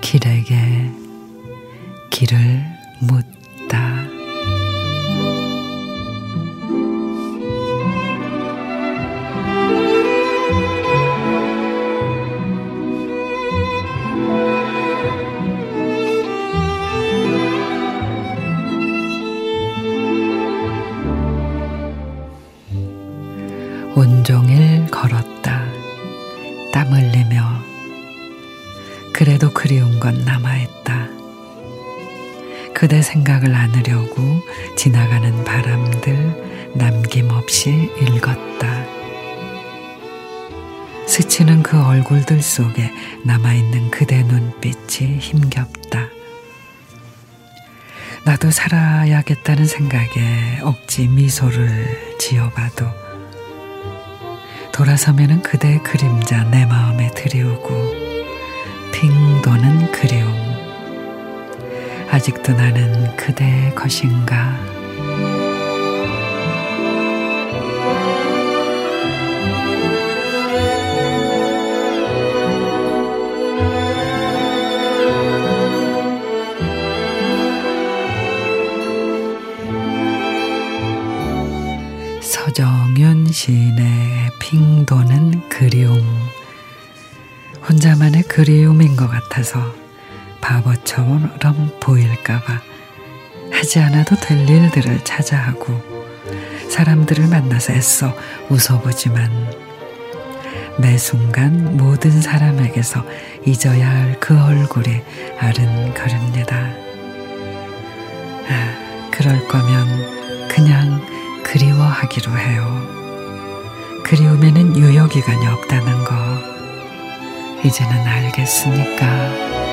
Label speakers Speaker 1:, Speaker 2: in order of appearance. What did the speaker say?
Speaker 1: 길에게 길을 묻 온종일 걸었다. 땀 흘리며 그래도 그리운 건 남아있다. 그대 생각을 안으려고 지나가는 바람들 남김없이 읽었다. 스치는 그 얼굴들 속에 남아있는 그대 눈빛이 힘겹다. 나도 살아야겠다는 생각에 억지 미소를 지어봐도 돌아서면은 그대의 그림자 내 마음에 들이우고 핑 도는 그리움. 아직도 나는 그대의 것인가? 서정윤 시인의 핑 도는 그리움. 혼자만의 그리움인 것 같아서 바보처럼 보일까봐 하지 않아도 될 일들을 찾아 하고 사람들을 만나서 애써 웃어보지만 매 순간 모든 사람에게서 잊어야 할 그 얼굴이 아른거립니다. 아, 그럴 거면 그냥 그리워하기로 해요. 그리움에는 유효기간이 없다는 거. 이제는 알겠으니까.